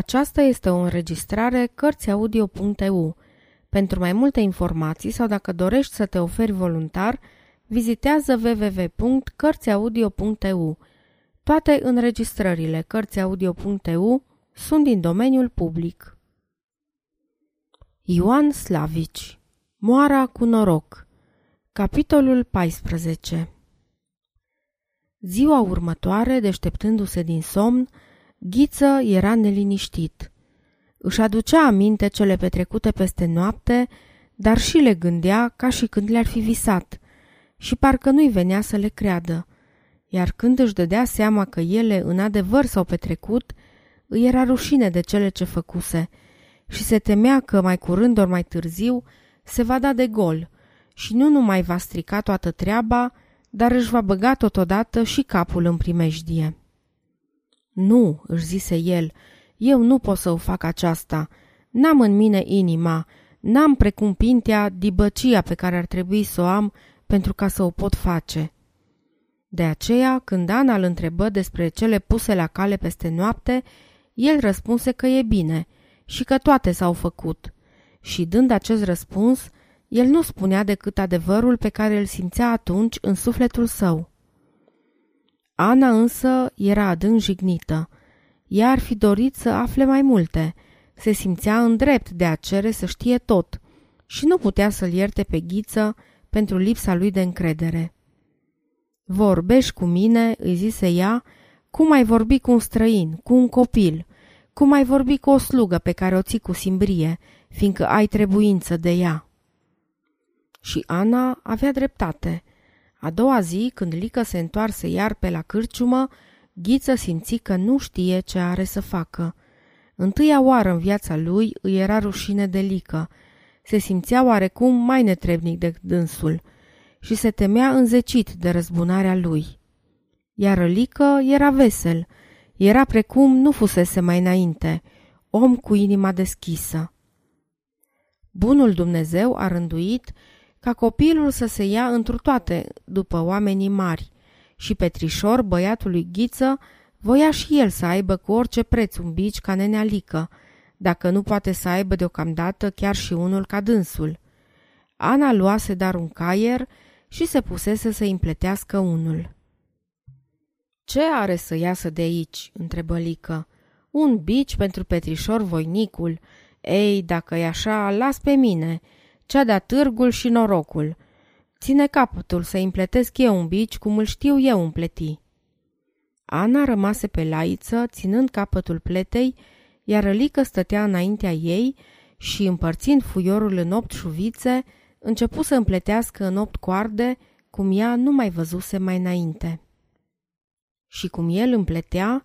Aceasta este o înregistrare Cărțiaudio.eu. Pentru mai multe informații sau dacă dorești să te oferi voluntar, vizitează www.cărțiaudio.eu. Toate înregistrările Cărțiaudio.eu sunt din domeniul public. Ioan Slavici Moara cu noroc Capitolul 14 Ziua următoare, deșteptându-se din somn, Ghiță era neliniștit. Își aducea aminte cele petrecute peste noapte, dar și le gândea ca și când le-ar fi visat și parcă nu-i venea să le creadă. Iar când își dădea seama că ele în adevăr s-au petrecut, îi era rușine de cele ce făcuse și se temea că mai curând ori mai târziu se va da de gol și nu numai va strica toată treaba, dar își va băga totodată și capul în primejdie. Nu, își zise el, eu nu pot să o fac aceasta. N-am în mine inima, n-am precum pintea dibăcia pe care ar trebui să o am pentru ca să o pot face. De aceea, când Ana îl întrebă despre cele puse la cale peste noapte, el răspunse că e bine și că toate s-au făcut. Și dând acest răspuns, el nu spunea decât adevărul pe care îl simțea atunci în sufletul său. Ana însă era adânc jignită. Ea ar fi dorit să afle mai multe. Se simțea în drept de a cere să știe tot și nu putea să-l ierte pe ghiță pentru lipsa lui de încredere. Vorbești cu mine, îi zise ea, cum ai vorbi cu un străin, cu un copil, cum ai vorbi cu o slugă pe care o ții cu simbrie, fiindcă ai trebuință de ea. Și Ana avea dreptate. A doua zi, când Lică se întoarse iar pe la cârciumă, Ghiță simți că nu știe ce are să facă. Întâia oară în viața lui îi era rușine de Lică. Se simțea oarecum mai netrebnic decât dânsul și se temea înzecit de răzbunarea lui. Iar Lică era vesel, era precum nu fusese mai înainte, om cu inima deschisă. Bunul Dumnezeu a rânduit ca copilul să se ia întru toate după oamenii mari și Petrișor, băiatul lui Ghiță, voia și el să aibă cu orice preț un bici ca nenealică, dacă nu poate să aibă deocamdată chiar și unul ca dânsul. Ana luase dar un caier și se pusese să împletească unul. Ce are să iasă de aici?" întrebă Lică. Un bici pentru Petrișor voinicul. Ei, dacă e așa, las pe mine. Cea de-a târgul și norocul. Ține capătul să împletesc eu un bici cum îl știu eu împleti." Ana rămase pe laiță, ținând capătul pletei, iar Lică stătea înaintea ei și, împărțind fuiorul în opt șuvițe, începu să împletească în opt coarde, cum ea nu mai văzuse mai înainte. Și cum el împletea,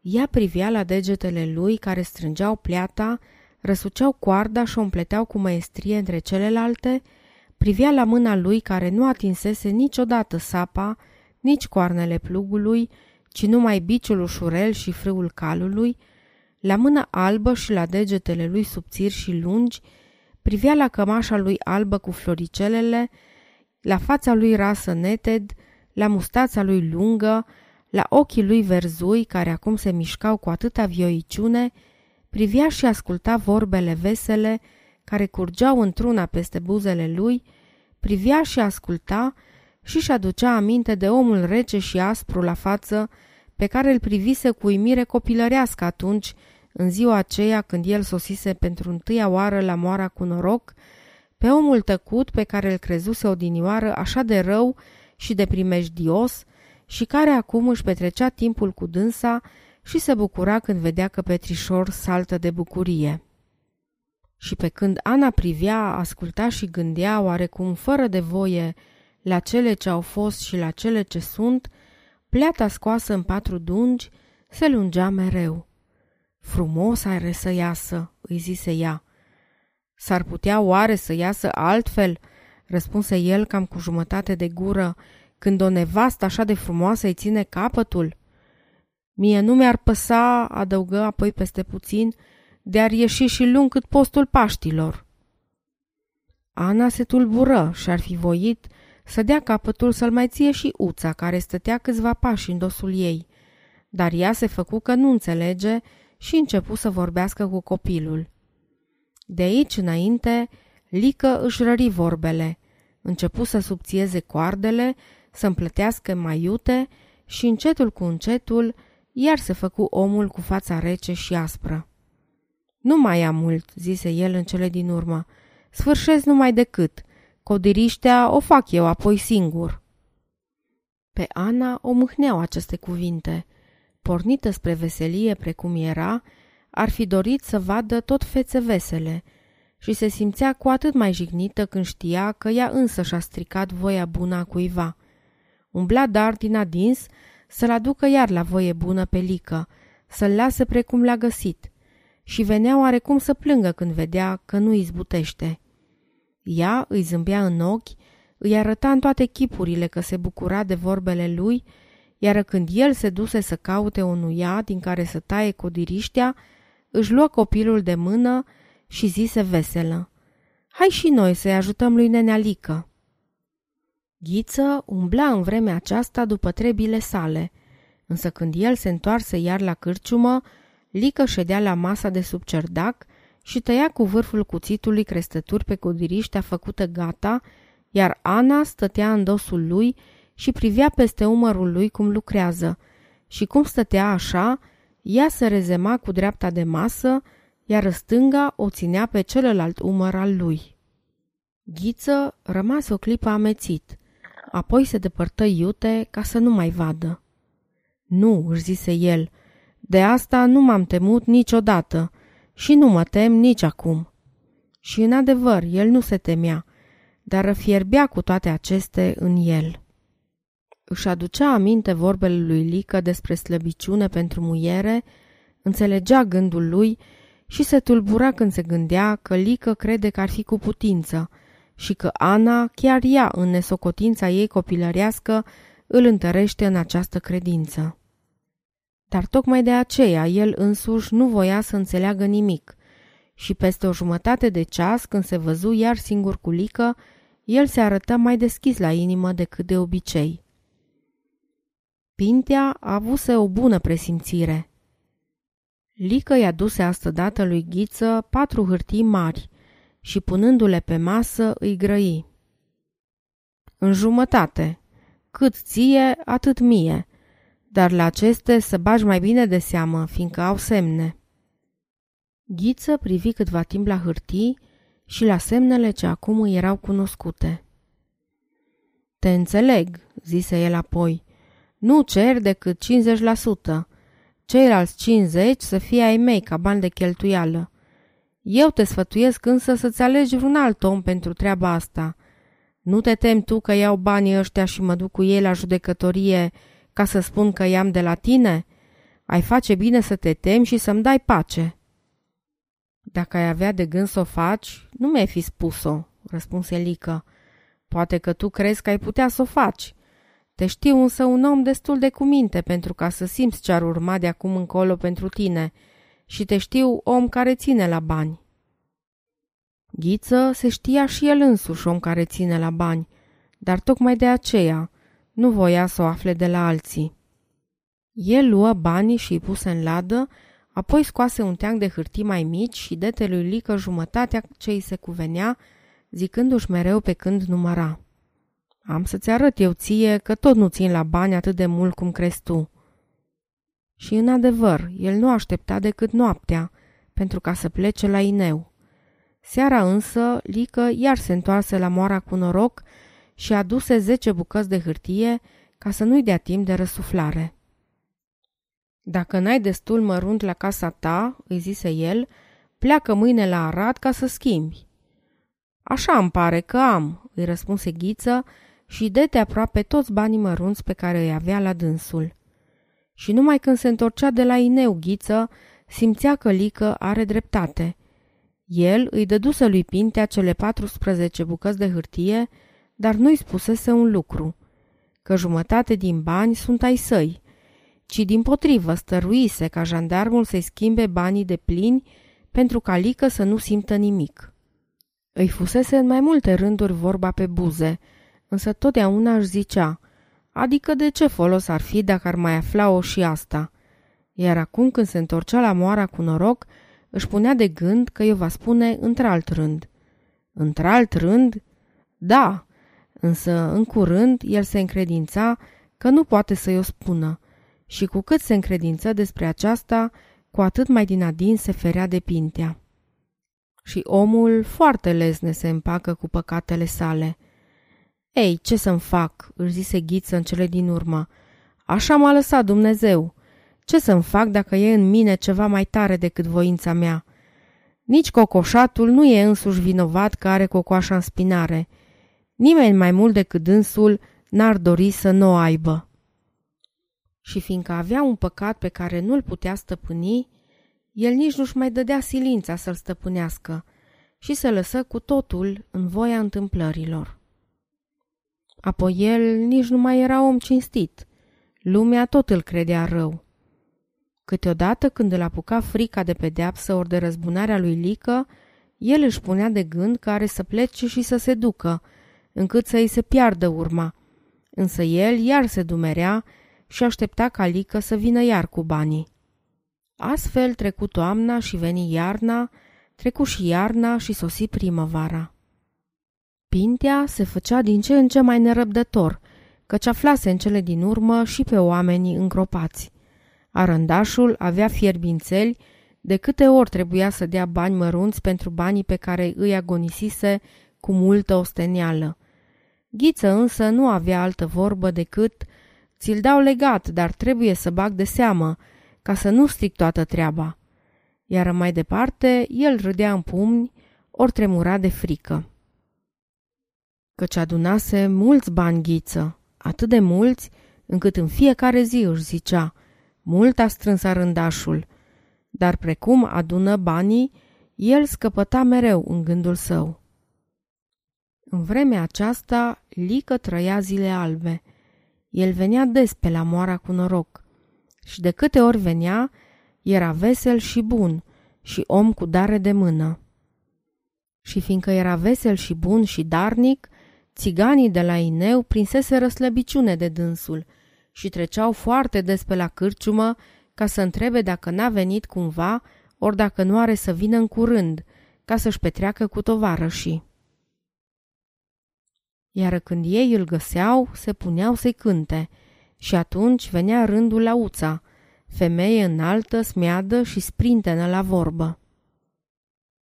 ea privea la degetele lui care strângeau pleata, răsuceau coarda și o împleteau cu maestrie între celelalte, privea la mâna lui care nu atinsese niciodată sapa, nici coarnele plugului, ci numai biciul ușurel și frâul calului, la mâna albă și la degetele lui subțiri și lungi, privea la cămașa lui albă cu floricelele, la fața lui rasă neted, la mustața lui lungă, la ochii lui verzui care acum se mișcau cu atâta vioiciune, privea și asculta vorbele vesele care curgeau într-una peste buzele lui, privea și asculta și-și aducea aminte de omul rece și aspru la față pe care îl privise cu uimire copilărească atunci, în ziua aceea când el sosise pentru întâia oară la moara cu noroc, pe omul tăcut pe care îl crezuse odinioară așa de rău și de primejdios și care acum își petrecea timpul cu dânsa și se bucura când vedea că Petrișor saltă de bucurie. Și pe când Ana privea, asculta și gândea oarecum fără de voie la cele ce au fost și la cele ce sunt, pleata scoasă în patru dungi se lungea mereu. Frumos are să iasă, îi zise ea. S-ar putea oare să iasă altfel? răspunse el cam cu jumătate de gură, când o nevastă așa de frumoasă îi ține capătul. Mie nu mi-ar păsa, adăugă apoi peste puțin, de-ar ieși și lung cât postul Paștilor. Ana se tulbură și ar fi voit să dea capătul să-l mai ție și uța care stătea câțiva pași în dosul ei, dar ea se făcu că nu înțelege și începu să vorbească cu copilul. De aici înainte, Lică își rări vorbele, începu să subțieze coardele, să împlătească mai iute și încetul cu încetul, iar se făcu omul cu fața rece și aspră. Nu mai am mult, zise el în cele din urmă. Sfârșesc numai decât. Codiriștea o fac eu apoi singur. Pe Ana o mâhneau aceste cuvinte. Pornită spre veselie precum era, ar fi dorit să vadă tot fețe vesele și se simțea cu atât mai jignită când știa că ea însă și-a stricat voia bună a cuiva. Umbla dar din adins să-l aducă iar la voie bună pe lică, să-l lase precum l-a găsit și venea oarecum să plângă când vedea că nu izbutește. Ea îi zâmbea în ochi, îi arăta în toate chipurile că se bucura de vorbele lui, iar când el se duse să caute o nuia din care să taie codiriștea, își luă copilul de mână și zise veselă. Hai și noi să-i ajutăm lui Nenealică. Ghiță umbla în vremea aceasta după trebile sale, însă când el se întoarse iar la cârciumă, Lică ședea la masa de sub cerdac și tăia cu vârful cuțitului crestături pe codiriștea făcută gata, iar Ana stătea în dosul lui și privea peste umărul lui cum lucrează. Și cum stătea așa, ea se rezema cu dreapta de masă, iar stânga o ținea pe celălalt umăr al lui. Ghiță rămase o clipă amețit, apoi se depărtă iute ca să nu mai vadă. Nu, își zise el, de asta nu m-am temut niciodată și nu mă tem nici acum. Și în adevăr, el nu se temea, dar răfierbea cu toate aceste în el. Își aducea aminte vorbele lui Lică despre slăbiciune pentru muiere, înțelegea gândul lui și se tulbura când se gândea că Lică crede că ar fi cu putință și că Ana, chiar ea în nesocotința ei copilărească, îl întărește în această credință. Dar tocmai de aceea el însuși nu voia să înțeleagă nimic și peste o jumătate de ceas, când se văzu iar singur cu Lică, el se arătă mai deschis la inimă decât de obicei. Pintea a avuse o bună presimțire. Lică i-a duse astădată lui Ghiță patru hârtii mari și punându-le pe masă îi grăi. În jumătate, cât ție, atât mie, dar la aceste să bagi mai bine de seamă, fiindcă au semne. Ghiță privi câtva timp la hârtii și la semnele ce acum îi erau cunoscute. Te înțeleg, zise el apoi. Nu cer decât 50%. Ceilalți 50 să fie ai mei ca bani de cheltuială. Eu te sfătuiesc însă să-ți alegi un alt om pentru treaba asta. Nu te temi tu că iau banii ăștia și mă duc cu ei la judecătorie ca să spun că i-am de la tine? Ai face bine să te temi și să-mi dai pace. Dacă ai avea de gând să o faci, nu mi-ai fi spus-o, răspunse Lică. Poate că tu crezi că ai putea să o faci. Te știu însă un om destul de cuminte pentru ca să simți ce ar urma de acum încolo pentru tine și te știu om care ține la bani. Ghiță se știa și el însuși om care ține la bani, dar tocmai de aceea nu voia să o afle de la alții. El luă banii și îi puse în ladă, apoi scoase un teanc de hârtii mai mici și dete lui Lică jumătatea ce îi se cuvenea, zicându-și mereu pe când număra. Am să-ți arăt eu ție că tot nu țin la bani atât de mult cum crezi tu. Și în adevăr, el nu aștepta decât noaptea, pentru ca să plece la Ineu. Seara însă, Lică iar se întoarse la moara cu noroc și aduse zece bucăți de hârtie ca să nu-i dea timp de răsuflare. Dacă n-ai destul mărunt la casa ta, îi zise el, pleacă mâine la Arad ca să schimbi. Așa îmi pare că am, îi răspunse Ghiță și dete aproape toți banii mărunți pe care îi avea la dânsul. Și numai când se întorcea de la Ineu Ghiță, simțea că Lică are dreptate. El îi dăduse lui Pintea cele 14 bucăți de hârtie dar nu-i spusese un lucru, că jumătate din bani sunt ai săi, ci din potrivă stăruise ca jandarmul să-i schimbe banii de plini pentru ca Lică să nu simtă nimic. Îi fusese în mai multe rânduri vorba pe buze, însă totdeauna își zicea, adică de ce folos ar fi dacă ar mai afla-o și asta? Iar acum când se întorcea la moara cu noroc, își punea de gând că eu va spune într-alt rând. Într-alt rând? Da, însă în curând el se încredința că nu poate să-i o spună și cu cât se încredință despre aceasta, cu atât mai din adin se ferea de pintea. Și omul foarte lezne se împacă cu păcatele sale. Ei, ce să-mi fac?" își zise Ghiță în cele din urmă. Așa m-a lăsat Dumnezeu. Ce să-mi fac dacă e în mine ceva mai tare decât voința mea? Nici cocoșatul nu e însuși vinovat că are cocoașa în spinare. Nimeni mai mult decât dânsul n-ar dori să nu o aibă. Și fiindcă avea un păcat pe care nu-l putea stăpâni, el nici nu-și mai dădea silința să-l stăpânească și se lăsă cu totul în voia întâmplărilor. Apoi el nici nu mai era om cinstit. Lumea tot îl credea rău. Câteodată când îl apuca frica de pedeapsă ori de răzbunarea lui Lică, el își punea de gând că are să plece și să se ducă, încât să îi se piardă urma. Însă el iar se dumerea și aștepta ca Lică să vină iar cu banii. Astfel trecu toamna și veni iarna, trecu și iarna și sosi primăvara. Pintea se făcea din ce în ce mai nerăbdător, căci aflase în cele din urmă și pe oamenii îngropați. Arândașul avea fierbințeli de câte ori trebuia să dea bani mărunți pentru banii pe care îi agonisise cu multă ostenială. Ghiță însă nu avea altă vorbă decât Ți-l dau legat, dar trebuie să bag de seamă, ca să nu stric toată treaba. Iar mai departe, el râdea în pumni, ori tremura de frică. Căci adunase mulți bani ghiță, atât de mulți, încât în fiecare zi își zicea, mult a strâns arândașul, dar precum adună banii, el scăpăta mereu în gândul său. În vremea aceasta, Lică trăia zile albe. El venea des pe la moara cu noroc și de câte ori venea, era vesel și bun și om cu dare de mână. Și fiindcă era vesel și bun și darnic, țiganii de la Ineu prinsese răslăbiciune de dânsul și treceau foarte des pe la cârciumă ca să întrebe dacă n-a venit cumva ori dacă nu are să vină în curând, ca să-și petreacă cu tovarășii. Iar când ei îl găseau, se puneau să-i cânte și atunci venea rândul la uța, femeie înaltă, smeadă și sprintenă la vorbă.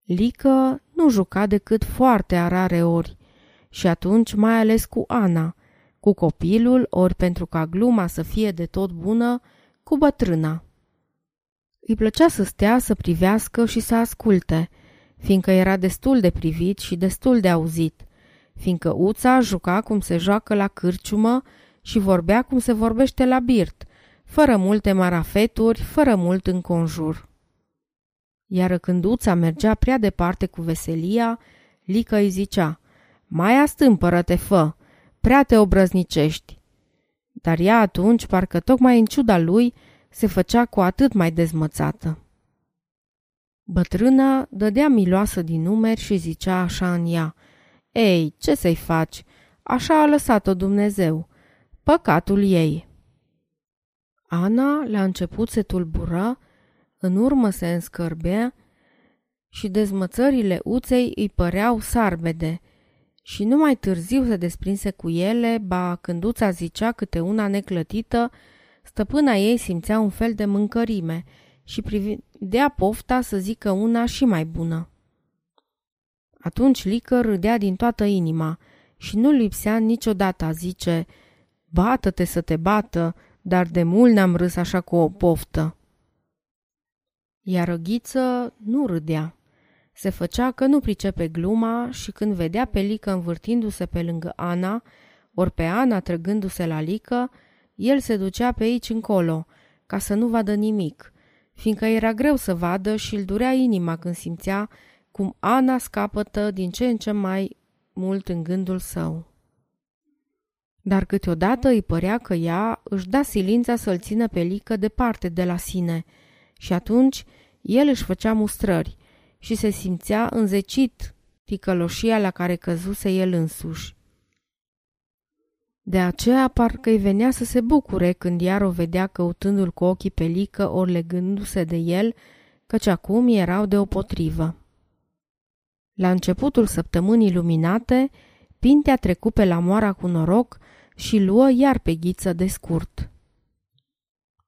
Lică nu juca decât foarte a rare ori și atunci mai ales cu Ana, cu copilul, ori pentru ca gluma să fie de tot bună, cu bătrâna. Îi plăcea să stea, să privească și să asculte, fiindcă era destul de privit și destul de auzit, fiindcă Uța juca cum se joacă la cârciumă și vorbea cum se vorbește la birt, fără multe marafeturi, fără mult înconjur. Iar când Uța mergea prea departe cu veselia, Lică îi zicea, Mai astâmpără-te, fă, prea te obrăznicești. Dar ea atunci, parcă tocmai în ciuda lui, se făcea cu atât mai dezmățată. Bătrâna dădea miloasă din numeri și zicea așa în ea, Ei, ce să-i faci? Așa a lăsat-o Dumnezeu. Păcatul ei. Ana la început se tulbură, în urmă se înscărbea și dezmățările uței îi păreau sarbede și numai târziu se desprinse cu ele, ba când uța zicea câte una neclătită, stăpâna ei simțea un fel de mâncărime și prividea pofta să zică una și mai bună. Atunci Lică râdea din toată inima și nu lipsea niciodată a zice, bată-te să te bată, dar de mult n-am râs așa cu o poftă. Iar Răghiță nu râdea. Se făcea că nu pricepe gluma și când vedea pe Lică învârtindu-se pe lângă Ana, ori pe Ana trăgându-se la Lică, el se ducea pe aici încolo, ca să nu vadă nimic, fiindcă era greu să vadă și îl durea inima când simțea cum Ana scapătă din ce în ce mai mult în gândul său. Dar câteodată îi părea că ea își da silința să-l țină pe lică departe de la sine și atunci el își făcea mustrări și se simțea înzecit ticăloșia la care căzuse el însuși. De aceea parcă îi venea să se bucure când iar o vedea căutându-l cu ochii pe lică ori legându-se de el, căci acum erau de potrivă. La începutul săptămânii luminate, Pintea trecu pe la moara cu noroc și luă iar pe ghiță de scurt.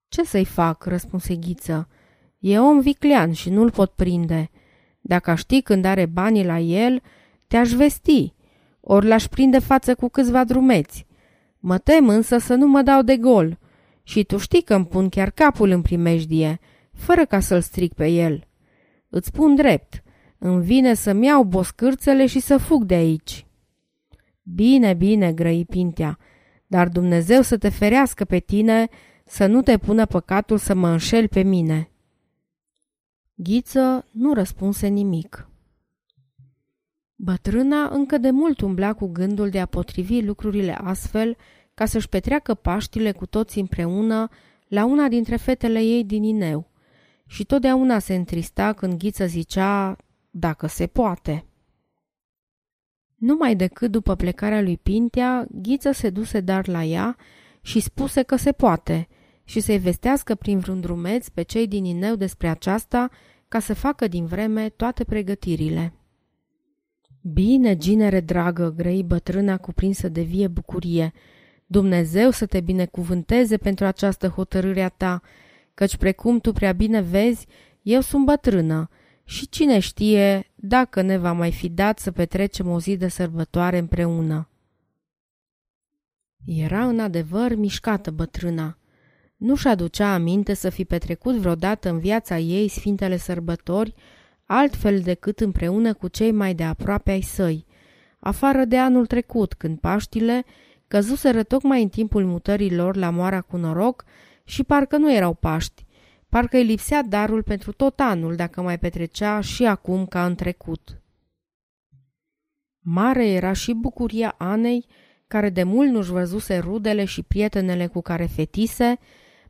Ce să-i fac?" răspunse ghiță. E om viclean și nu-l pot prinde. Dacă aș ști când are banii la el, te-aș vesti, ori l-aș prinde față cu câțiva drumeți. Mă tem însă să nu mă dau de gol și tu știi că îmi pun chiar capul în primejdie, fără ca să-l stric pe el. Îți spun drept, îmi vine să-mi iau boscârțele și să fug de aici. Bine, bine, grăi Pintea, dar Dumnezeu să te ferească pe tine, să nu te pună păcatul să mă înșel pe mine. Ghiță nu răspunse nimic. Bătrâna încă de mult umbla cu gândul de a potrivi lucrurile astfel ca să-și petreacă Paștile cu toți împreună la una dintre fetele ei din Ineu și totdeauna se întrista când Ghiță zicea, dacă se poate. Numai decât după plecarea lui Pintea, Ghiță se duse dar la ea și spuse că se poate și să-i vestească prin vreun drumeț pe cei din Ineu despre aceasta ca să facă din vreme toate pregătirile. Bine, ginere dragă, grăi bătrâna cuprinsă de vie bucurie, Dumnezeu să te binecuvânteze pentru această hotărâre a ta, căci precum tu prea bine vezi, eu sunt bătrână și cine știe dacă ne va mai fi dat să petrecem o zi de sărbătoare împreună. Era în adevăr mișcată bătrâna. Nu-și aducea aminte să fi petrecut vreodată în viața ei sfintele sărbători, altfel decât împreună cu cei mai de aproape ai săi, afară de anul trecut, când Paștile căzuseră tocmai în timpul mutării lor la moara cu noroc și parcă nu erau Paști, parcă îi lipsea darul pentru tot anul dacă mai petrecea și acum ca în trecut. Mare era și bucuria Anei, care de mult nu-și văzuse rudele și prietenele cu care fetise,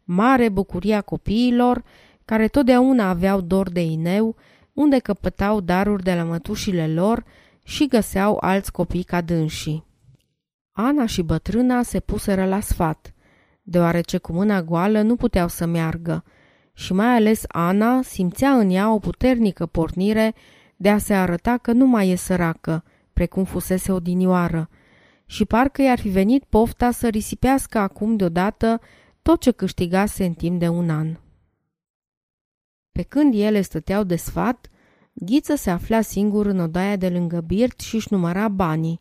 mare bucuria copiilor, care totdeauna aveau dor de ineu, unde căpătau daruri de la mătușile lor și găseau alți copii ca dânsii. Ana și bătrâna se puseră la sfat, deoarece cu mâna goală nu puteau să meargă și mai ales Ana simțea în ea o puternică pornire de a se arăta că nu mai e săracă, precum fusese odinioară, și parcă i-ar fi venit pofta să risipească acum deodată tot ce câștigase în timp de un an. Pe când ele stăteau de sfat, Ghiță se afla singur în odaia de lângă birt și își număra banii.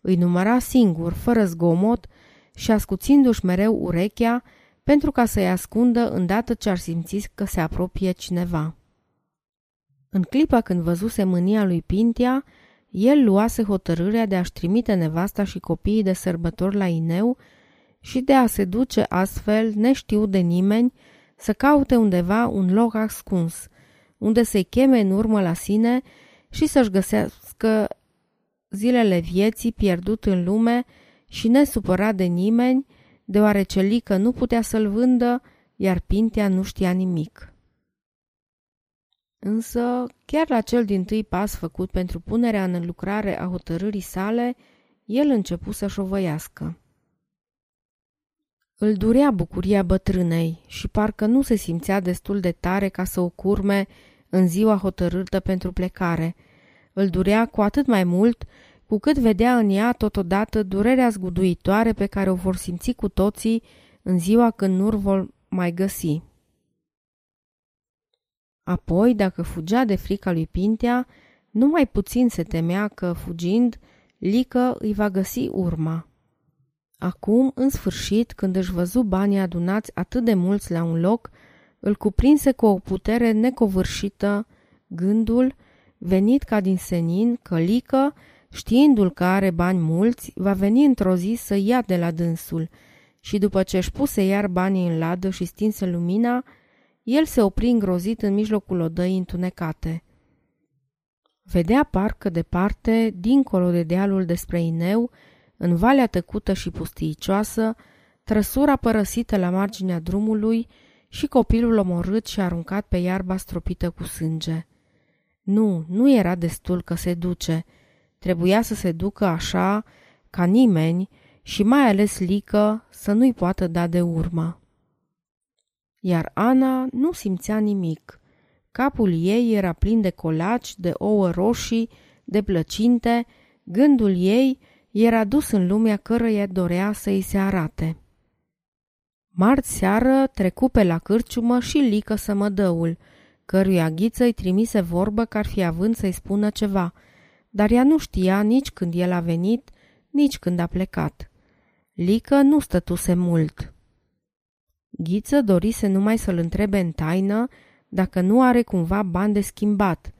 Îi număra singur, fără zgomot și ascuțindu-și mereu urechea pentru ca să-i ascundă îndată ce ar simți că se apropie cineva. În clipa când văzuse mânia lui Pintia, el luase hotărârea de a-și trimite nevasta și copiii de sărbători la Ineu și de a se duce astfel, neștiut de nimeni, să caute undeva un loc ascuns, unde să-i cheme în urmă la sine și să-și găsească zilele vieții pierdut în lume și nesupărat de nimeni, deoarece Lică nu putea să-l vândă, iar Pintea nu știa nimic. Însă, chiar la cel din tâi pas făcut pentru punerea în lucrare a hotărârii sale, el începu să șovăiască. Îl durea bucuria bătrânei și parcă nu se simțea destul de tare ca să o curme în ziua hotărâtă pentru plecare. Îl durea cu atât mai mult cu cât vedea în ea totodată durerea zguduitoare pe care o vor simți cu toții în ziua când nu vor mai găsi. Apoi, dacă fugea de frica lui Pintea, numai puțin se temea că, fugind, Lică îi va găsi urma. Acum, în sfârșit, când își văzu banii adunați atât de mulți la un loc, îl cuprinse cu o putere necovârșită gândul, venit ca din senin, că Lică, știindu-l că are bani mulți, va veni într-o zi să ia de la dânsul și după ce își puse iar banii în ladă și stinse lumina, el se opri îngrozit în mijlocul odăii întunecate. Vedea parcă departe, dincolo de dealul despre Ineu, în valea tăcută și pustiicioasă, trăsura părăsită la marginea drumului și copilul omorât și aruncat pe iarba stropită cu sânge. Nu, nu era destul că se duce. Trebuia să se ducă așa, ca nimeni, și mai ales Lică să nu-i poată da de urmă. Iar Ana nu simțea nimic. Capul ei era plin de colaci, de ouă roșii, de plăcinte, gândul ei era dus în lumea cărăia dorea să îi se arate. Marți seară trecu pe la cârciumă și lică sămădăul, căruia ghiță îi trimise vorbă că ar fi având să-i spună ceva, dar ea nu știa nici când el a venit, nici când a plecat. Lică nu stătuse mult. Ghiță dorise numai să-l întrebe în taină dacă nu are cumva bani de schimbat,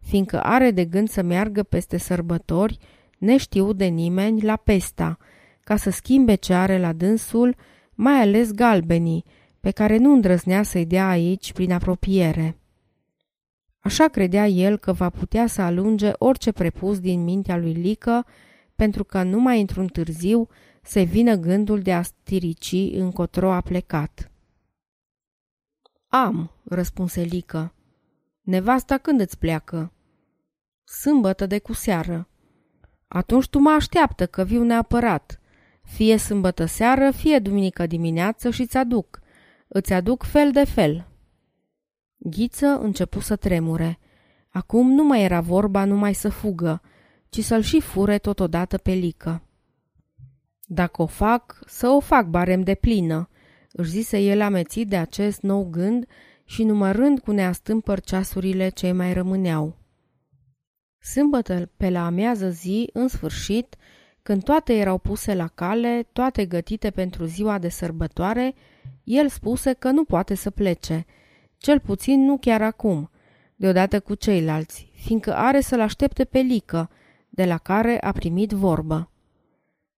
fiindcă are de gând să meargă peste sărbători, neștiut de nimeni, la Pesta, ca să schimbe ce are la dânsul, mai ales galbenii, pe care nu îndrăznea să-i dea aici prin apropiere. Așa credea el că va putea să alunge orice prepus din mintea lui Lică, pentru că numai într-un târziu se vină gândul de a stirici încotro a plecat. Am, răspunse Lică. Nevasta când îți pleacă? Sâmbătă de cu seară. Atunci tu mă așteaptă că viu neapărat. Fie sâmbătă seară, fie duminică dimineață și ți aduc. Îți aduc fel de fel. Ghiță începu să tremure. Acum nu mai era vorba numai să fugă, ci să-l și fure totodată pe lică. Dacă o fac, să o fac barem de plină, își zise el amețit de acest nou gând și numărând cu neastâmpăr ceasurile ce mai rămâneau. Sâmbătă pe la amiază zi, în sfârșit, când toate erau puse la cale, toate gătite pentru ziua de sărbătoare, el spuse că nu poate să plece, cel puțin nu chiar acum, deodată cu ceilalți, fiindcă are să-l aștepte pe Lică, de la care a primit vorbă.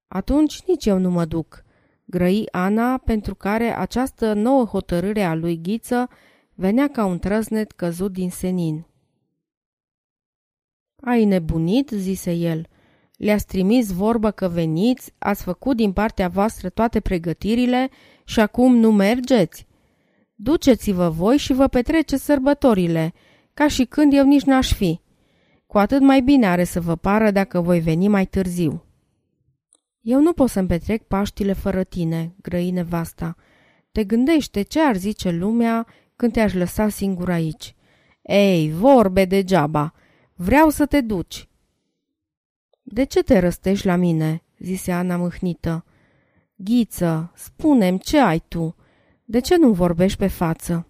Atunci nici eu nu mă duc, grăi Ana, pentru care această nouă hotărâre a lui Ghiță venea ca un trăznet căzut din senin. Ai nebunit?" zise el. Le-ați trimis vorbă că veniți, ați făcut din partea voastră toate pregătirile și acum nu mergeți? Duceți-vă voi și vă petreceți sărbătorile, ca și când eu nici n-aș fi. Cu atât mai bine are să vă pară dacă voi veni mai târziu. Eu nu pot să-mi petrec Paștile fără tine, grăi nevasta. Te gândește ce ar zice lumea când te-aș lăsa singur aici. Ei, vorbe degeaba, vreau să te duci. De ce te răstești la mine?" zise Ana mâhnită. Ghiță, spune ce ai tu? De ce nu vorbești pe față?"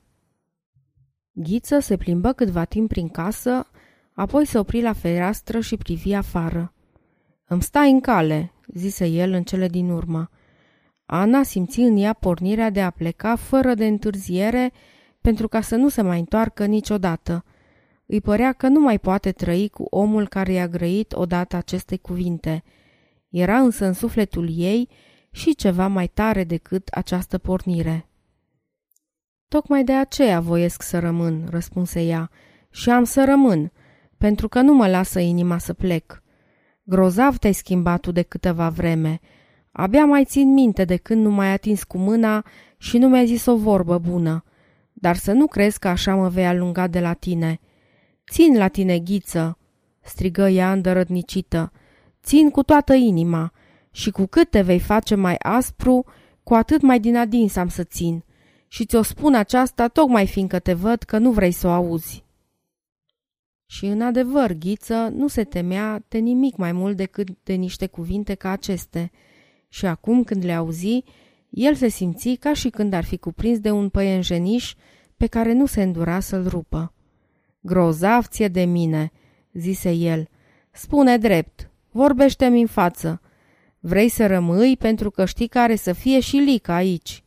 Ghiță se plimbă câtva timp prin casă, apoi se opri la fereastră și privi afară. Îmi stai în cale," zise el în cele din urmă. Ana simți în ea pornirea de a pleca fără de întârziere pentru ca să nu se mai întoarcă niciodată. Îi părea că nu mai poate trăi cu omul care i-a grăit odată aceste cuvinte. Era însă în sufletul ei și ceva mai tare decât această pornire. Tocmai de aceea voiesc să rămân, răspunse ea, și am să rămân, pentru că nu mă lasă inima să plec. Grozav te-ai schimbat tu de câteva vreme. Abia mai țin minte de când nu mai atins cu mâna și nu mi-ai zis o vorbă bună. Dar să nu crezi că așa mă vei alunga de la tine. Țin la tine, ghiță!" strigă ea îndărătnicită. Țin cu toată inima și cu cât te vei face mai aspru, cu atât mai din adins am să țin. Și ți-o spun aceasta tocmai fiindcă te văd că nu vrei să o auzi. Și în adevăr, Ghiță nu se temea de nimic mai mult decât de niște cuvinte ca aceste. Și acum când le auzi, el se simți ca și când ar fi cuprins de un păienjeniș pe care nu se îndura să-l rupă. Grozavț ție de mine, zise el. Spune drept, vorbește-mi în față. Vrei să rămâi pentru că știi care să fie și Lica aici.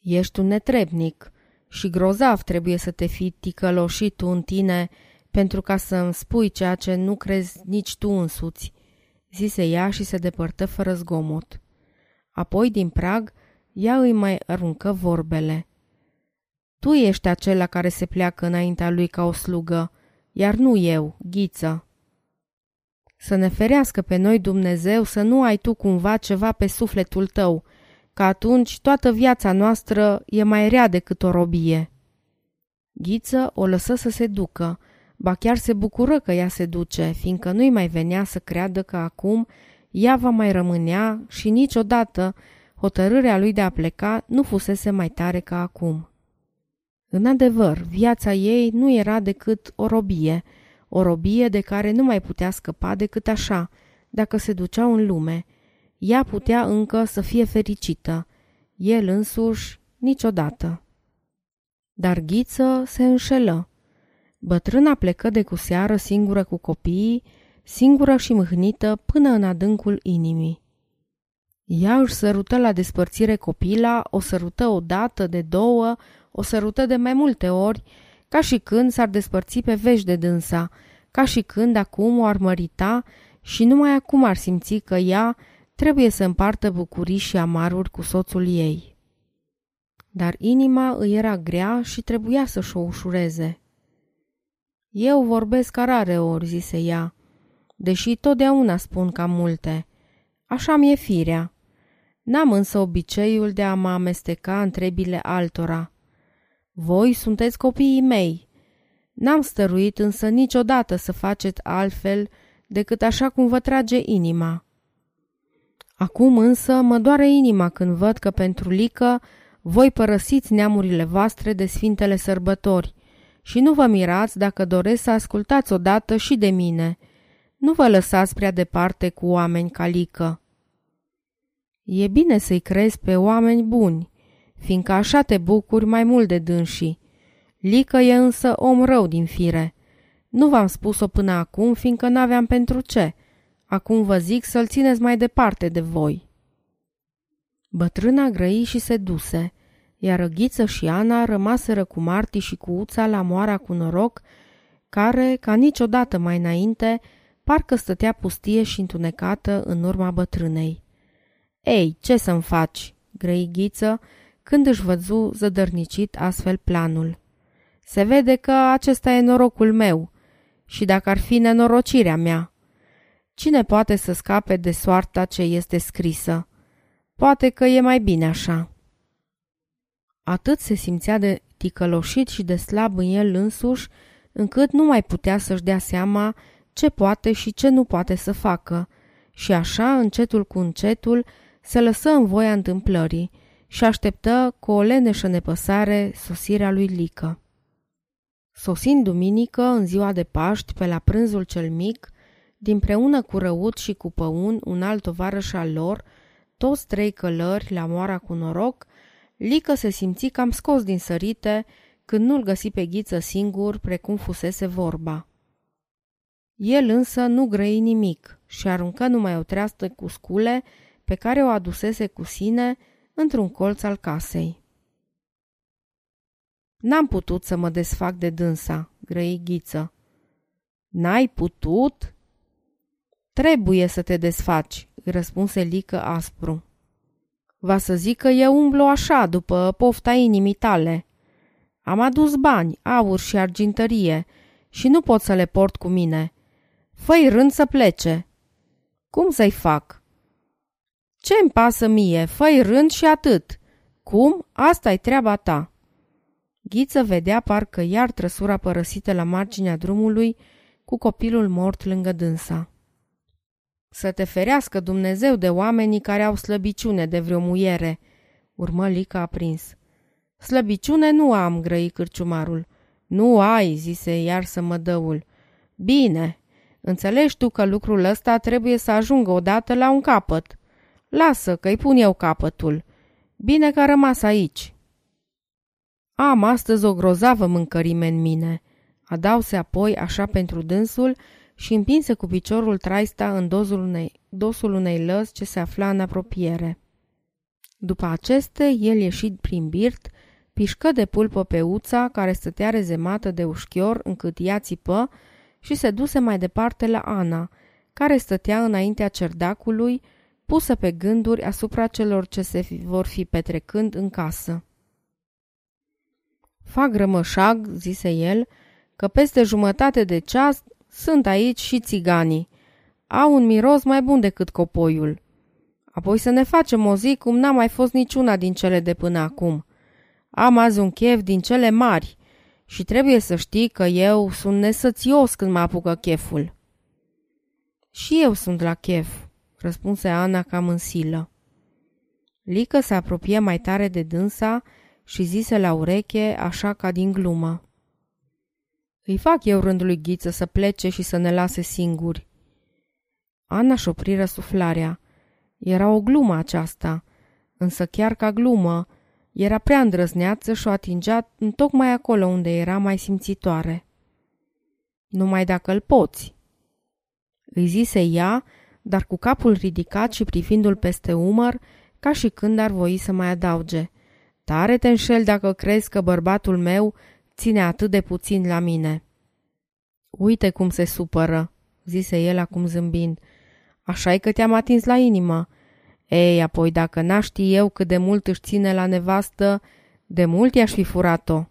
Ești un netrebnic și grozav trebuie să te fi ticăloșit tu în tine pentru ca să îmi spui ceea ce nu crezi nici tu însuți, zise ea și se depărtă fără zgomot. Apoi, din prag, ea îi mai aruncă vorbele. Tu ești acela care se pleacă înaintea lui ca o slugă, iar nu eu, ghiță. Să ne ferească pe noi Dumnezeu să nu ai tu cumva ceva pe sufletul tău, că atunci toată viața noastră e mai rea decât o robie. Ghiță o lăsă să se ducă, ba chiar se bucură că ea se duce, fiindcă nu-i mai venea să creadă că acum ea va mai rămânea și niciodată hotărârea lui de a pleca nu fusese mai tare ca acum. În adevăr, viața ei nu era decât o robie, o robie de care nu mai putea scăpa decât așa, dacă se duceau în lume. Ea putea încă să fie fericită, el însuși niciodată. Dar Ghiță se înșelă. Bătrâna plecă de cu seară singură cu copiii, singură și mâhnită până în adâncul inimii. Ea își sărută la despărțire copila, o sărută o dată, de două, o sărută de mai multe ori, ca și când s-ar despărți pe vești de dânsa, ca și când acum o ar mărita și numai acum ar simți că ea trebuie să împartă bucurii și amaruri cu soțul ei. Dar inima îi era grea și trebuia să-și o ușureze. Eu vorbesc rare ori, zise ea, deși totdeauna spun cam multe. Așa mi-e firea. N-am însă obiceiul de a mă amesteca în trebile altora. Voi sunteți copiii mei. N-am stăruit însă niciodată să faceți altfel decât așa cum vă trage inima. Acum însă mă doare inima când văd că pentru Lică voi părăsiți neamurile voastre de sfintele sărbători și nu vă mirați dacă doresc să ascultați odată și de mine. Nu vă lăsați prea departe cu oameni ca Lică. E bine să-i crezi pe oameni buni, fiindcă așa te bucuri mai mult de dânsii. Lică e însă om rău din fire. Nu v-am spus-o până acum, fiindcă n-aveam pentru ce. Acum vă zic să-l țineți mai departe de voi. Bătrâna grăi și se duse, iar Ghiță și Ana rămaseră cu Marti și cu Uța la moara cu noroc, care, ca niciodată mai înainte, parcă stătea pustie și întunecată în urma bătrânei. Ei, ce să-mi faci?" grăi Ghiță, când își văzu zădărnicit astfel planul. Se vede că acesta e norocul meu și dacă ar fi nenorocirea mea. Cine poate să scape de soarta ce este scrisă? Poate că e mai bine așa. Atât se simțea de ticăloșit și de slab în el însuși, încât nu mai putea să-și dea seama ce poate și ce nu poate să facă, și așa, încetul cu încetul, se lăsă în voia întâmplării și așteptă cu o leneșă nepăsare sosirea lui Lică. Sosind duminică, în ziua de Paști, pe la prânzul cel mic, dinpreună cu Răut și cu Păun, un alt tovarăș al lor, toți trei călări la moara cu noroc, Lică se simți cam scos din sărite când nu-l găsi pe ghiță singur, precum fusese vorba. El însă nu grăi nimic și aruncă numai o treastă cu scule pe care o adusese cu sine într-un colț al casei. N-am putut să mă desfac de dânsa, grăi ghiță. N-ai putut? Trebuie să te desfaci, îi răspunse Lică aspru. Va să zic că eu umblu așa, după pofta inimii tale. Am adus bani, aur și argintărie și nu pot să le port cu mine. Făi rând să plece. Cum să-i fac? Ce-mi pasă mie? Făi rând și atât. Cum? Asta-i treaba ta. Ghiță vedea parcă iar trăsura părăsită la marginea drumului cu copilul mort lângă dânsa. Să te ferească Dumnezeu de oamenii care au slăbiciune de vreo muiere, urmă Lica aprins. Slăbiciune nu am, grăi cârciumarul. Nu ai, zise iar să mă dăul. Bine, înțelegi tu că lucrul ăsta trebuie să ajungă odată la un capăt. Lasă că-i pun eu capătul. Bine că a rămas aici. Am astăzi o grozavă mâncărime în mine. Adause apoi așa pentru dânsul și împinse cu piciorul traista în dozul unei, dosul unei lăzi ce se afla în apropiere. După aceste, el ieșit prin birt, pișcă de pulpă pe uța, care stătea rezemată de ușchior încât ea țipă, și se duse mai departe la Ana, care stătea înaintea cerdacului, pusă pe gânduri asupra celor ce se vor fi petrecând în casă. Fac rămășag, zise el, că peste jumătate de ceas sunt aici și țiganii. Au un miros mai bun decât copoiul. Apoi să ne facem o zi cum n-a mai fost niciuna din cele de până acum. Am azi un chef din cele mari și trebuie să știi că eu sunt nesățios când mă apucă cheful. Și eu sunt la chef, răspunse Ana cam în silă. Lică se apropie mai tare de dânsa și zise la ureche, așa ca din glumă. Îi fac eu rândul lui Ghiță să plece și să ne lase singuri. Ana și opri răsuflarea. Era o glumă aceasta, însă chiar ca glumă, era prea îndrăzneață și o atingea tocmai acolo unde era mai simțitoare. Numai dacă îl poți. Îi zise ea, dar cu capul ridicat și privindu-l peste umăr, ca și când ar voi să mai adauge. Tare te înșel dacă crezi că bărbatul meu ține atât de puțin la mine. Uite cum se supără, zise el acum zâmbind. așa e că te-am atins la inimă. Ei, apoi dacă n-aș ști eu cât de mult își ține la nevastă, de mult i-aș fi furat-o.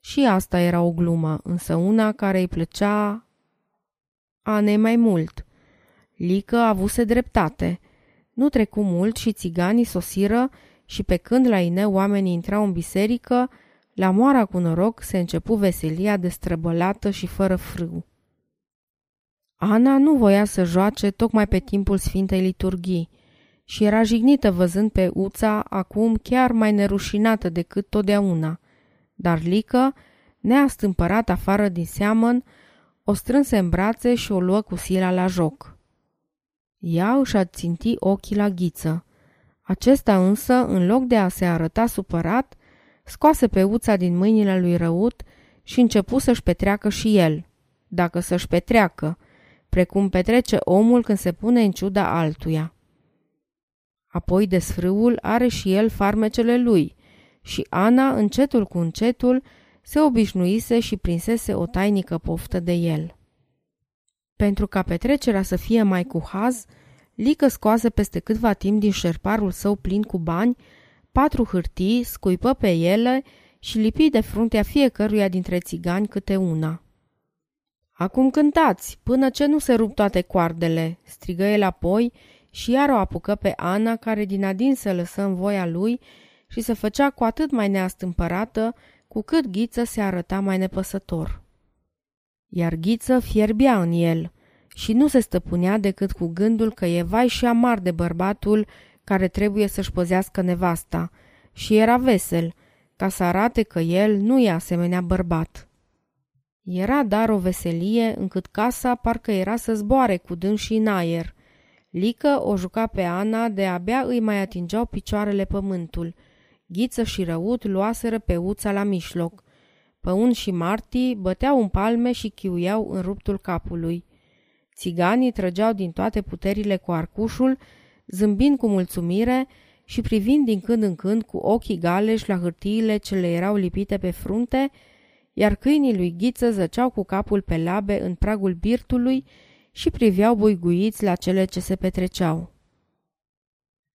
Și asta era o glumă, însă una care îi plăcea Ane mai mult. Lică avuse dreptate. Nu trecu mult și țiganii sosiră și pe când la Ineu oamenii intrau în biserică, la moara cu noroc se începu veselia destrăbălată și fără frâu. Ana nu voia să joace tocmai pe timpul Sfintei Liturghii și era jignită văzând pe Uța acum chiar mai nerușinată decât totdeauna, dar Lică, neastâmpărat afară din seamăn, o strânse în brațe și o luă cu sila la joc. Ea își ținti ochii la ghiță. Acesta însă, în loc de a se arăta supărat, scoase pe uța din mâinile lui Răut și începu să-și petreacă și el, dacă să-și petreacă, precum petrece omul când se pune în ciuda altuia. Apoi desfrâul are și el farmecele lui și Ana, încetul cu încetul, se obișnuise și prinsese o tainică poftă de el. Pentru ca petrecerea să fie mai cu haz, Lică scoase peste câtva timp din șerparul său plin cu bani patru hârtii, scuipă pe ele și lipi de fruntea fiecăruia dintre țigani câte una. Acum cântați, până ce nu se rup toate coardele!" strigă el apoi și iar o apucă pe Ana, care din adin se lăsă în voia lui și se făcea cu atât mai neastâmpărată, cu cât Ghiță se arăta mai nepăsător. Iar Ghiță fierbea în el și nu se stăpunea decât cu gândul că e vai și amar de bărbatul care trebuie să-și păzească nevasta și era vesel, ca să arate că el nu e asemenea bărbat. Era dar o veselie încât casa parcă era să zboare cu dânsii în aer. Lică o juca pe Ana de abia îi mai atingeau picioarele pământul. Ghiță și Răut luaseră pe uța la mișloc. Păun și Marti băteau în palme și chiuiau în ruptul capului. Țiganii trăgeau din toate puterile cu arcușul, zâmbind cu mulțumire și privind din când în când cu ochii galeși la hârtiile ce le erau lipite pe frunte, iar câinii lui Ghiță zăceau cu capul pe labe în pragul birtului și priveau buiguiți la cele ce se petreceau.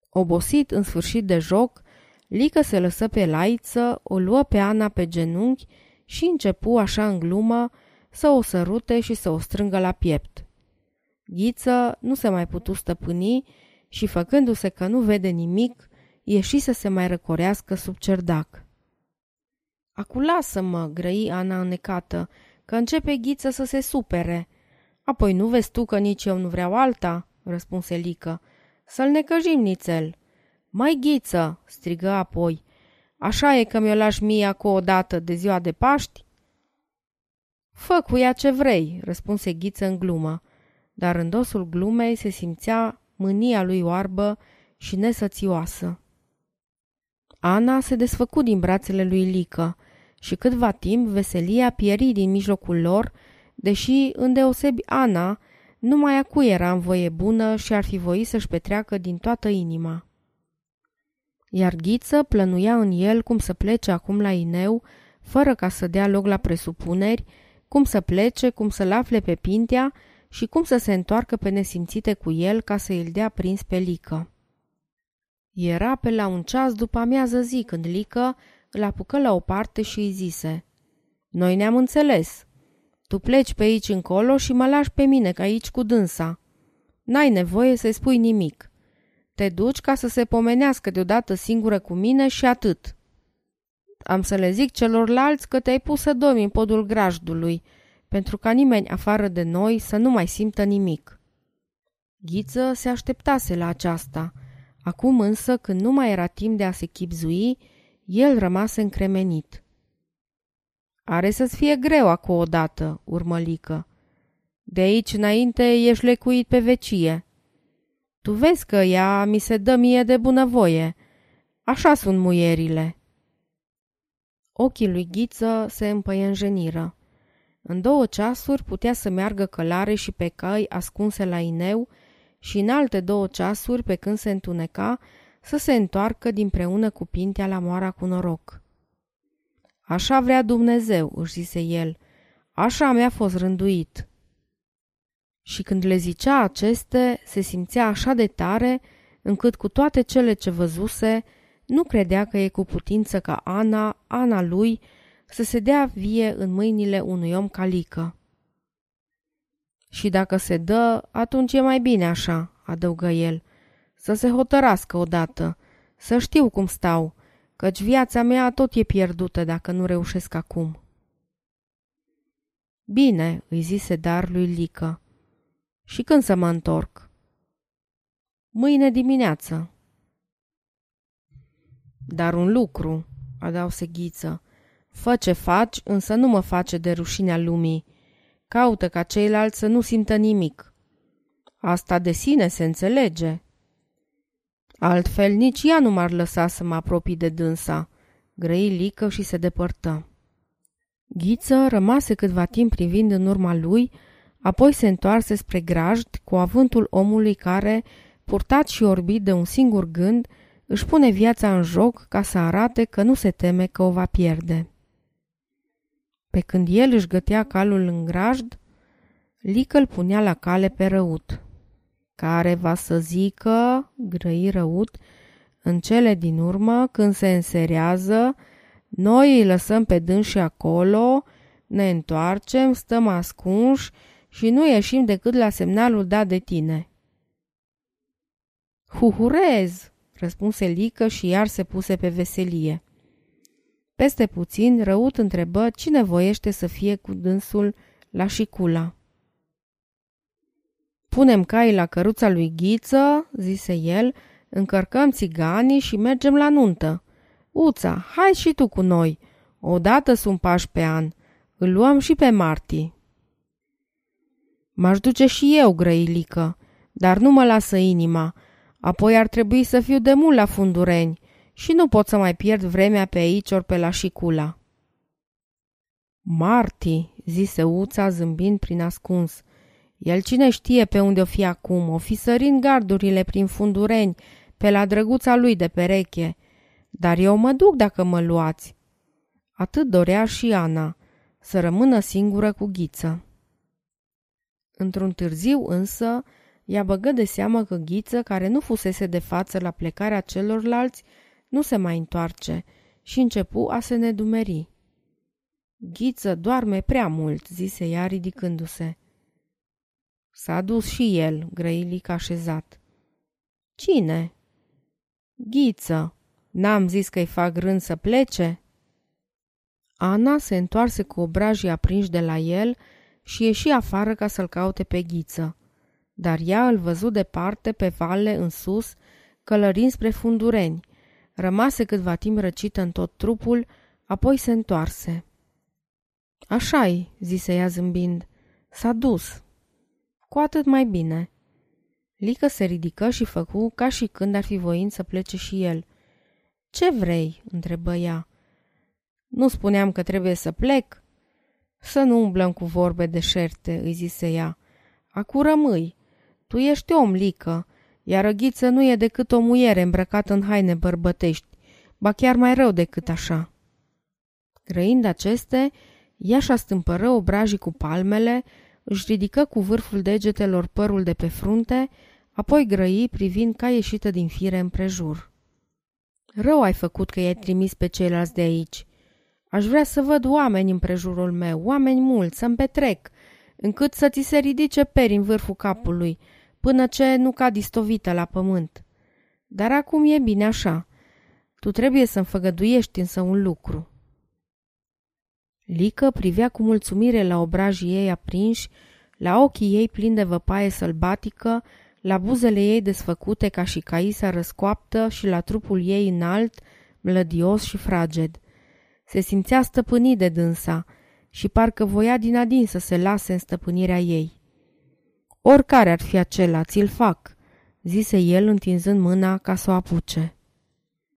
Obosit în sfârșit de joc, Lică se lăsă pe laiță, o luă pe Ana pe genunchi și începu așa în glumă să o sărute și să o strângă la piept. Ghiță nu se mai putu stăpâni și, făcându-se că nu vede nimic, ieși să se mai răcorească sub cerdac. Acu lasă-mă, grăi Ana înnecată, că începe ghiță să se supere. Apoi nu vezi tu că nici eu nu vreau alta? răspunse Lică. Să-l necăjim nițel. Mai ghiță, strigă apoi. Așa e că mi-o lași mie cu o dată de ziua de Paști? Fă cu ea ce vrei, răspunse Ghiță în glumă, dar în dosul glumei se simțea mânia lui oarbă și nesățioasă. Ana se desfăcu din brațele lui Lică și câtva timp veselia pieri din mijlocul lor, deși, îndeosebi Ana, numai acu era în voie bună și ar fi voit să-și petreacă din toată inima. Iar Ghiță plănuia în el cum să plece acum la Ineu, fără ca să dea loc la presupuneri, cum să plece, cum să-l afle pe Pintea și cum să se întoarcă pe nesimțite cu el ca să îl dea prins pe Lică. Era pe la un ceas după amiază zi când Lică îl apucă la o parte și îi zise Noi ne-am înțeles. Tu pleci pe aici încolo și mă lași pe mine ca aici cu dânsa. N-ai nevoie să-i spui nimic. Te duci ca să se pomenească deodată singură cu mine și atât. Am să le zic celorlalți că te-ai pus să dormi în podul grajdului, pentru ca nimeni afară de noi să nu mai simtă nimic. Ghiță se așteptase la aceasta. Acum însă, când nu mai era timp de a se chipzui, el rămase încremenit. Are să-ți fie greu acum odată, urmălică. De aici înainte ești lecuit pe vecie. Tu vezi că ea mi se dă mie de bunăvoie. Așa sunt muierile. Ochii lui Ghiță se împăienjeniră. În două ceasuri putea să meargă călare și pe căi ascunse la ineu și în alte două ceasuri, pe când se întuneca, să se întoarcă dinpreună cu Pintea la moara cu noroc. Așa vrea Dumnezeu, își zise el, așa mi-a fost rânduit. Și când le zicea aceste, se simțea așa de tare, încât cu toate cele ce văzuse, nu credea că e cu putință ca Ana, Ana lui, să se dea vie în mâinile unui om calică. Și dacă se dă, atunci e mai bine așa, adăugă el, să se hotărască odată, să știu cum stau, căci viața mea tot e pierdută dacă nu reușesc acum. Bine, îi zise dar lui Lică. Și când să mă întorc? Mâine dimineață. Dar un lucru, adause ghiță, fă ce faci, însă nu mă face de rușinea lumii. Caută ca ceilalți să nu simtă nimic. Asta de sine se înțelege. Altfel nici ea nu m-ar lăsa să mă apropii de dânsa. Grăi lică și se depărtă. Ghiță rămase câtva timp privind în urma lui, apoi se întoarse spre grajd cu avântul omului care, purtat și orbit de un singur gând, își pune viața în joc ca să arate că nu se teme că o va pierde. Pe când el își gătea calul în grajd, Lică îl punea la cale pe răut. Care va să zică, grăi răut, în cele din urmă, când se înserează, noi îi lăsăm pe dânsi acolo, ne întoarcem, stăm ascunși și nu ieșim decât la semnalul dat de tine. Huhurez, răspunse Lică și iar se puse pe veselie. Peste puțin, Răut întrebă cine voiește să fie cu dânsul la șicula. Punem cai la căruța lui Ghiță, zise el, încărcăm țiganii și mergem la nuntă. Uța, hai și tu cu noi. Odată sunt pași pe an. Îl luăm și pe Marti. M-aș duce și eu, grăilică, dar nu mă lasă inima. Apoi ar trebui să fiu de mult la fundureni și nu pot să mai pierd vremea pe aici ori pe la șicula. Marti, zise Uța zâmbind prin ascuns. El cine știe pe unde o fi acum, o fi sărind gardurile prin fundureni, pe la drăguța lui de pereche. Dar eu mă duc dacă mă luați. Atât dorea și Ana, să rămână singură cu ghiță. Într-un târziu însă, ea băgă de seamă că ghiță, care nu fusese de față la plecarea celorlalți, nu se mai întoarce și începu a se nedumeri. Ghiță doarme prea mult, zise ea ridicându-se. S-a dus și el, grăilic așezat. Cine? Ghiță. N-am zis că-i fac rând să plece? Ana se întoarse cu obrajii aprinși de la el și ieși afară ca să-l caute pe ghiță. Dar ea îl văzu departe pe vale în sus, călărind spre fundureni. Rămase câtva timp răcită în tot trupul, apoi se întoarse. Așa-i, zise ea zâmbind. S-a dus. Cu atât mai bine. Lică se ridică și făcu ca și când ar fi voind să plece și el. Ce vrei?" întrebă ea. Nu spuneam că trebuie să plec?" Să nu umblăm cu vorbe deșerte," îi zise ea. Acu rămâi. Tu ești om, Lică, iar Răghiță nu e decât o muiere îmbrăcată în haine bărbătești, ba chiar mai rău decât așa." Grăind aceste, ea și-a stâmpără obrajii cu palmele, își ridică cu vârful degetelor părul de pe frunte, apoi grăi privind ca ieșită din fire împrejur. Rău ai făcut că i-ai trimis pe ceilalți de aici. Aș vrea să văd oameni în prejurul meu, oameni mulți, să-mi petrec, încât să ți se ridice peri în vârful capului, până ce nu cad istovită la pământ. Dar acum e bine așa. Tu trebuie să-mi făgăduiești însă un lucru. Lică privea cu mulțumire la obrajii ei aprinși, la ochii ei plini de văpaie sălbatică, la buzele ei desfăcute ca și caisa răscoaptă și la trupul ei înalt, mlădios și fraged. Se simțea stăpânit de dânsa și parcă voia din adin să se lase în stăpânirea ei. Oricare ar fi acela, ți-l fac, zise el întinzând mâna ca să o apuce.